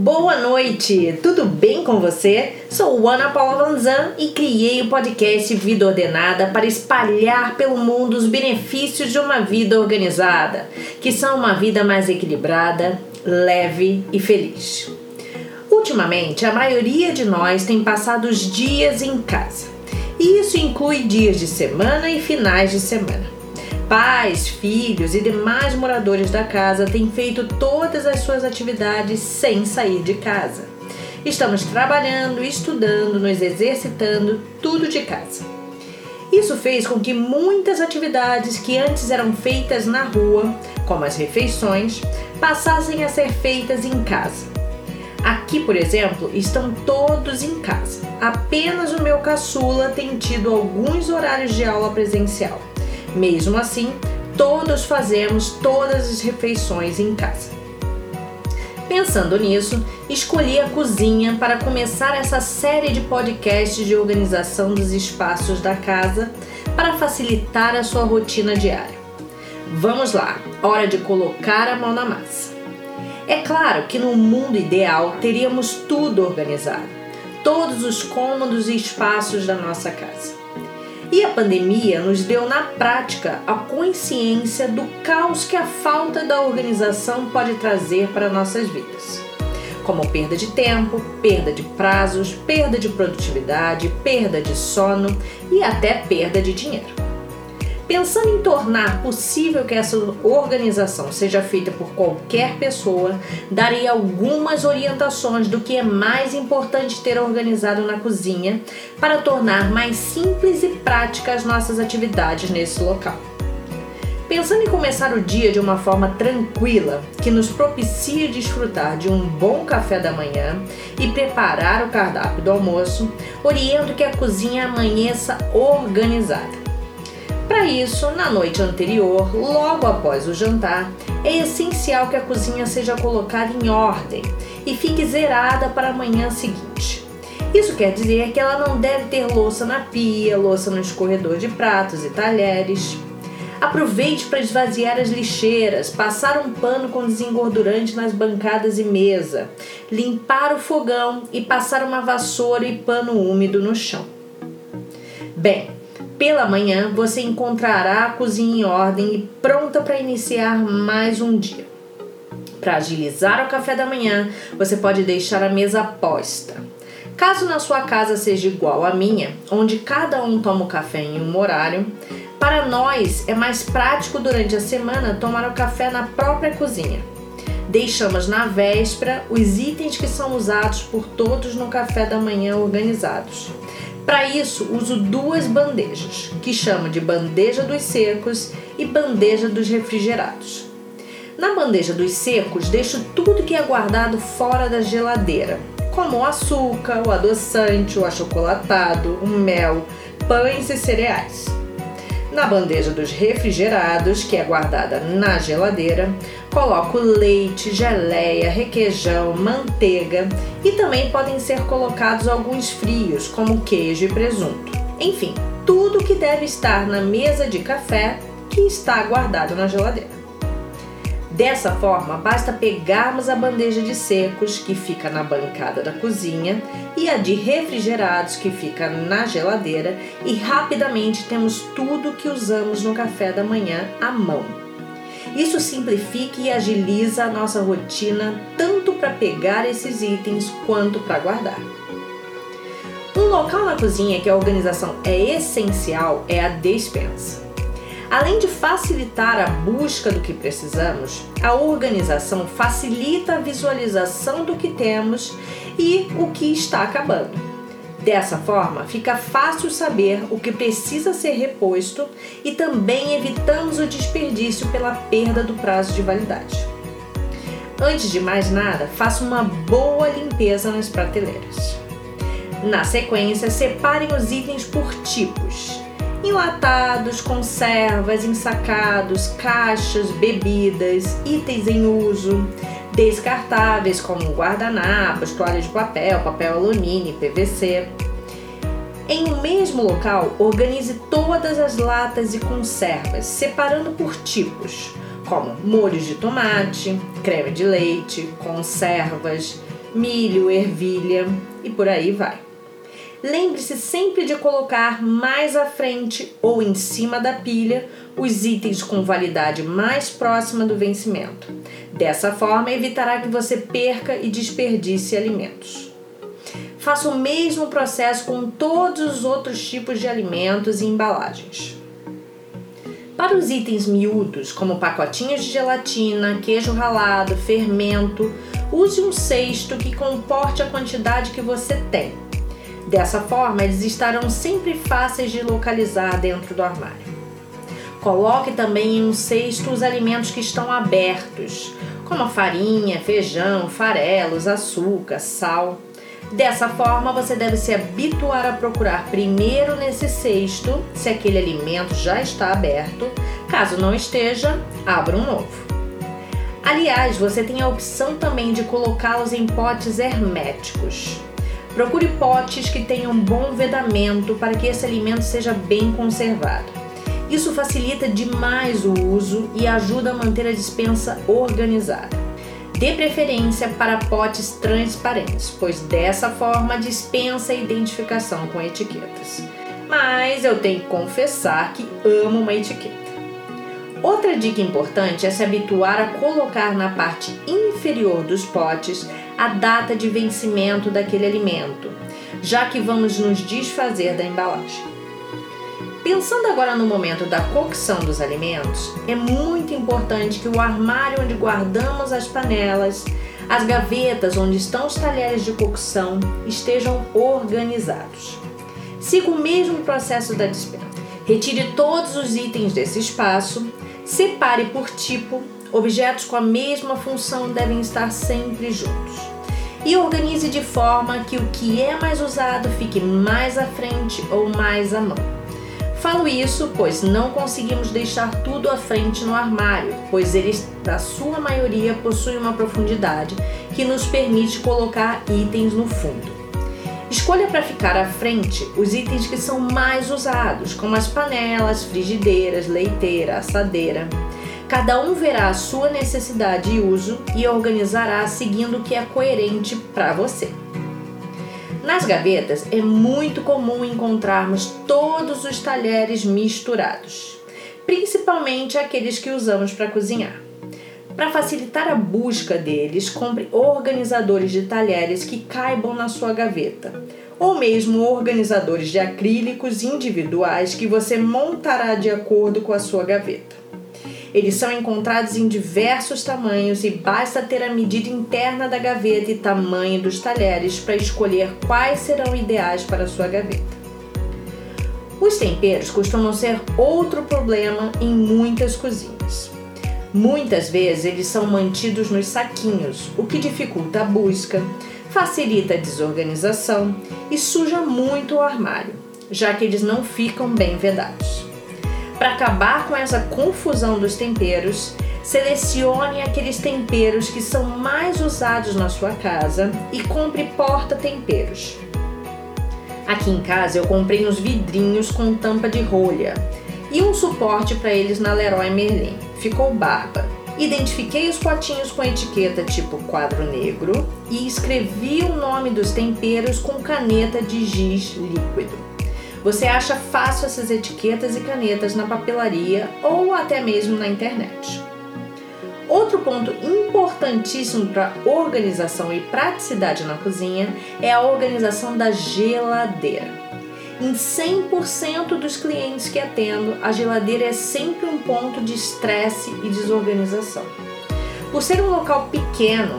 Boa noite, tudo bem com você? Sou Ana Paula Vanzan e criei o podcast Vida Ordenada para espalhar pelo mundo os benefícios de uma vida organizada, que são uma vida mais equilibrada, leve e feliz. Ultimamente, a maioria de nós tem passado os dias em casa, e isso inclui dias de semana e finais de semana. Pais, filhos e demais moradores da casa têm feito todas as suas atividades sem sair de casa. Estamos trabalhando, estudando, nos exercitando, tudo de casa. Isso fez com que muitas atividades que antes eram feitas na rua, como as refeições, passassem a ser feitas em casa. Aqui, por exemplo, estão todos em casa. Apenas o meu caçula tem tido alguns horários de aula presencial. Mesmo assim, todos fazemos todas as refeições em casa. Pensando nisso, escolhi a cozinha para começar essa série de podcasts de organização dos espaços da casa para facilitar a sua rotina diária. Vamos lá, hora de colocar a mão na massa. É claro que no mundo ideal teríamos tudo organizado, todos os cômodos e espaços da nossa casa. E a pandemia nos deu na prática a consciência do caos que a falta da organização pode trazer para nossas vidas. Como perda de tempo, perda de prazos, perda de produtividade, perda de sono e até perda de dinheiro. Pensando em tornar possível que essa organização seja feita por qualquer pessoa, darei algumas orientações do que é mais importante ter organizado na cozinha para tornar mais simples e práticas as nossas atividades nesse local. Pensando em começar o dia de uma forma tranquila, que nos propicie desfrutar de um bom café da manhã e preparar o cardápio do almoço, oriento que a cozinha amanheça organizada. Para isso, na noite anterior, logo após o jantar, é essencial que a cozinha seja colocada em ordem e fique zerada para a manhã seguinte. Isso quer dizer que ela não deve ter louça na pia, louça no escorredor de pratos e talheres. Aproveite para esvaziar as lixeiras, passar um pano com desengordurante nas bancadas e mesa, limpar o fogão e passar uma vassoura e pano úmido no chão. Bem, pela manhã você encontrará a cozinha em ordem e pronta para iniciar mais um dia. Para agilizar o café da manhã, você pode deixar a mesa posta. Caso na sua casa seja igual à minha, onde cada um toma o café em um horário, para nós é mais prático durante a semana tomar o café na própria cozinha. Deixamos na véspera os itens que são usados por todos no café da manhã organizados. Para isso, uso duas bandejas, que chamo de bandeja dos secos e bandeja dos refrigerados. Na bandeja dos secos, deixo tudo que é guardado fora da geladeira, como o açúcar, o adoçante, o achocolatado, o mel, pães e cereais. Na bandeja dos refrigerados, que é guardada na geladeira, coloco leite, geleia, requeijão, manteiga e também podem ser colocados alguns frios, como queijo e presunto. Enfim, tudo que deve estar na mesa de café que está guardado na geladeira. Dessa forma, basta pegarmos a bandeja de secos, que fica na bancada da cozinha, e a de refrigerados, que fica na geladeira, e rapidamente temos tudo que usamos no café da manhã à mão. Isso simplifica e agiliza a nossa rotina, tanto para pegar esses itens quanto para guardar. Um local na cozinha que a organização é essencial é a despensa. Além de facilitar a busca do que precisamos, a organização facilita a visualização do que temos e o que está acabando. Dessa forma, fica fácil saber o que precisa ser reposto e também evitamos o desperdício pela perda do prazo de validade. Antes de mais nada, faça uma boa limpeza nas prateleiras. Na sequência, separem os itens por tipos enlatados, conservas, ensacados, caixas, bebidas, itens em uso, descartáveis como guardanapos, toalhas de papel, papel alumínio, PVC. Em um mesmo local, organize todas as latas e conservas, separando por tipos, como molhos de tomate, creme de leite, conservas, milho, ervilha e por aí vai. Lembre-se sempre de colocar mais à frente ou em cima da pilha os itens com validade mais próxima do vencimento. Dessa forma, evitará que você perca e desperdice alimentos. Faça o mesmo processo com todos os outros tipos de alimentos e embalagens. Para os itens miúdos, como pacotinhos de gelatina, queijo ralado, fermento, use um cesto que comporte a quantidade que você tem. Dessa forma, eles estarão sempre fáceis de localizar dentro do armário. Coloque também em um cesto os alimentos que estão abertos, como farinha, feijão, farelos, açúcar, sal. Dessa forma, você deve se habituar a procurar primeiro nesse cesto se aquele alimento já está aberto. Caso não esteja, abra um novo. Aliás, você tem a opção também de colocá-los em potes herméticos. Procure potes que tenham bom vedamento para que esse alimento seja bem conservado. Isso facilita demais o uso e ajuda a manter a dispensa organizada. Dê preferência para potes transparentes, pois dessa forma dispensa a identificação com etiquetas. Mas eu tenho que confessar que amo uma etiqueta. Outra dica importante é se habituar a colocar na parte inferior dos potes a data de vencimento daquele alimento, já que vamos nos desfazer da embalagem. Pensando agora no momento da cocção dos alimentos, é muito importante que o armário onde guardamos as panelas, as gavetas onde estão os talheres de cocção estejam organizados. Siga o mesmo processo da dispensa. Retire todos os itens desse espaço, separe por tipo, objetos com a mesma função devem estar sempre juntos. E organize de forma que o que é mais usado fique mais à frente ou mais à mão. Falo isso pois não conseguimos deixar tudo à frente no armário, pois eles, na sua maioria, possuem uma profundidade que nos permite colocar itens no fundo. Escolha para ficar à frente os itens que são mais usados, como as panelas, frigideiras, leiteira, assadeira. Cada um verá a sua necessidade e uso e organizará seguindo o que é coerente para você. Nas gavetas é muito comum encontrarmos todos os talheres misturados, principalmente aqueles que usamos para cozinhar. Para facilitar a busca deles, compre organizadores de talheres que caibam na sua gaveta, ou mesmo organizadores de acrílicos individuais que você montará de acordo com a sua gaveta. Eles são encontrados em diversos tamanhos e basta ter a medida interna da gaveta e tamanho dos talheres para escolher quais serão ideais para sua gaveta. Os temperos costumam ser outro problema em muitas cozinhas. Muitas vezes eles são mantidos nos saquinhos, o que dificulta a busca, facilita a desorganização e suja muito o armário, já que eles não ficam bem vedados. Para acabar com essa confusão dos temperos, selecione aqueles temperos que são mais usados na sua casa e compre porta-temperos. Aqui em casa eu comprei uns vidrinhos com tampa de rolha e um suporte para eles na Leroy Merlin. Ficou bárbaro. Identifiquei os potinhos com etiqueta tipo quadro negro e escrevi o nome dos temperos com caneta de giz líquido. Você acha fácil essas etiquetas e canetas na papelaria ou até mesmo na internet. Outro ponto importantíssimo para organização e praticidade na cozinha é a organização da geladeira. Em 100% dos clientes que atendo, a geladeira é sempre um ponto de estresse e desorganização. Por ser um local pequeno,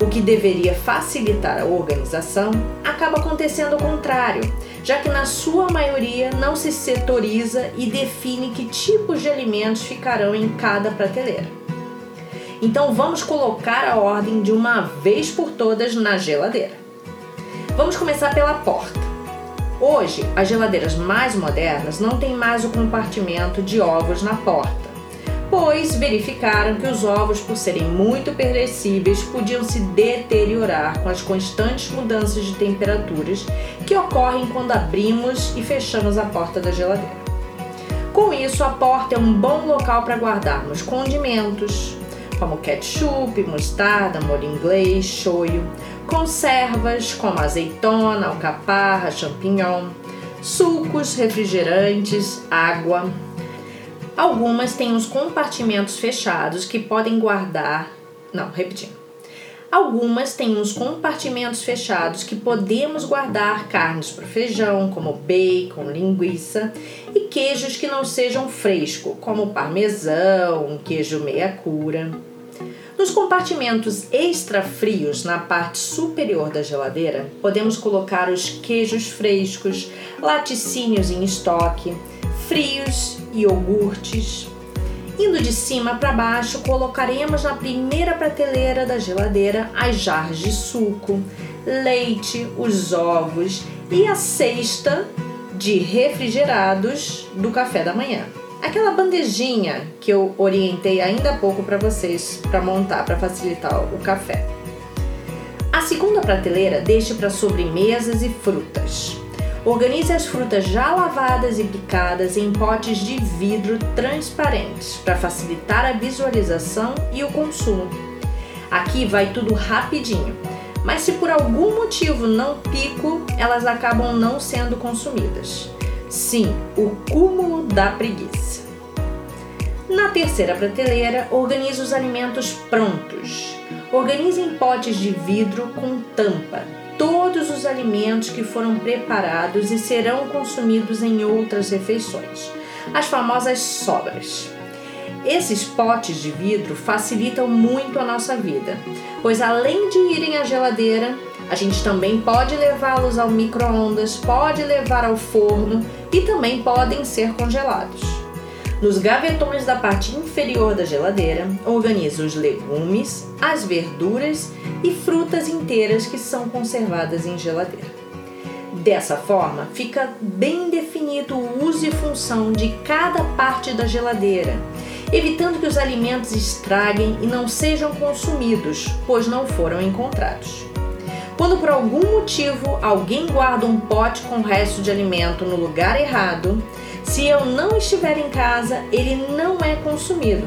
o que deveria facilitar a organização acaba acontecendo ao contrário, já que na sua maioria não se setoriza e define que tipos de alimentos ficarão em cada prateleira. Então vamos colocar a ordem de uma vez por todas na geladeira. Vamos começar pela porta. Hoje, as geladeiras mais modernas não têm mais o compartimento de ovos na porta pois verificaram que os ovos, por serem muito perecíveis, podiam se deteriorar com as constantes mudanças de temperaturas que ocorrem quando abrimos e fechamos a porta da geladeira. Com isso, a porta é um bom local para guardarmos condimentos, como ketchup, mostarda, molho inglês, shoyu, conservas como azeitona, alcaparra, champignon, sucos, refrigerantes, água. Algumas têm os compartimentos fechados que podem guardar. Não, repetindo. Algumas têm uns compartimentos fechados que podemos guardar carnes para feijão, como bacon, linguiça, e queijos que não sejam fresco, como parmesão, queijo meia cura. Nos compartimentos extra frios, na parte superior da geladeira, podemos colocar os queijos frescos, laticínios em estoque, frios, iogurtes, Indo de cima para baixo, colocaremos na primeira prateleira da geladeira as jarras de suco, leite, os ovos e a cesta de refrigerados do café da manhã. Aquela bandejinha que eu orientei ainda há pouco para vocês para montar para facilitar o café. A segunda prateleira deixe para sobremesas e frutas. Organize as frutas já lavadas e picadas em potes de vidro transparentes para facilitar a visualização e o consumo. Aqui vai tudo rapidinho, mas se por algum motivo não pico, elas acabam não sendo consumidas. Sim, o cúmulo da preguiça. Na terceira prateleira, organize os alimentos prontos. Organize em potes de vidro com tampa todos os alimentos que foram preparados e serão consumidos em outras refeições, as famosas sobras. Esses potes de vidro facilitam muito a nossa vida, pois além de irem à geladeira, a gente também pode levá-los ao micro-ondas, pode levar ao forno e também podem ser congelados. Nos gavetões da parte inferior da geladeira, organize os legumes, as verduras e frutas inteiras que são conservadas em geladeira. Dessa forma, fica bem definido o uso e função de cada parte da geladeira, evitando que os alimentos estraguem e não sejam consumidos, pois não foram encontrados. Quando por algum motivo alguém guarda um pote com resto de alimento no lugar errado, se eu não estiver em casa, ele não é consumido,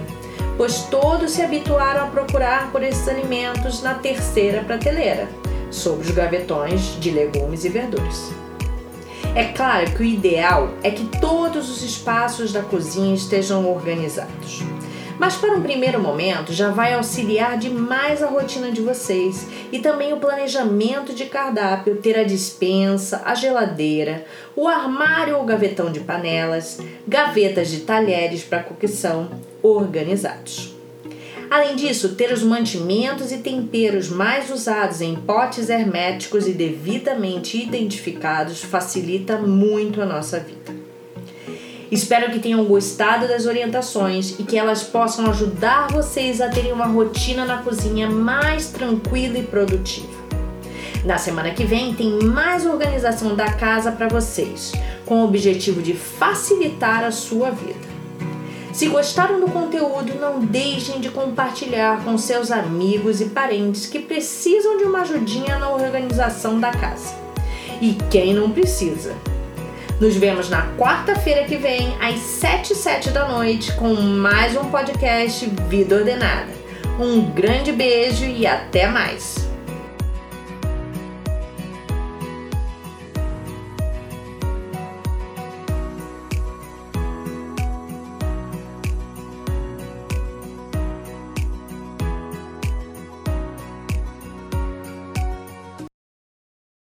pois todos se habituaram a procurar por esses alimentos na terceira prateleira, sobre os gavetões de legumes e verduras. É claro que o ideal é que todos os espaços da cozinha estejam organizados. Mas para um primeiro momento já vai auxiliar demais a rotina de vocês e também o planejamento de cardápio ter a dispensa, a geladeira, o armário ou gavetão de panelas, gavetas de talheres para cocção organizados. Além disso, ter os mantimentos e temperos mais usados em potes herméticos e devidamente identificados facilita muito a nossa vida. Espero que tenham gostado das orientações e que elas possam ajudar vocês a terem uma rotina na cozinha mais tranquila e produtiva. Na semana que vem tem mais organização da casa para vocês, com o objetivo de facilitar a sua vida. Se gostaram do conteúdo, não deixem de compartilhar com seus amigos e parentes que precisam de uma ajudinha na organização da casa. E quem não precisa? Nos vemos na quarta-feira que vem, às 7 e 7 da noite, com mais um podcast Vida Ordenada. Um grande beijo e até mais!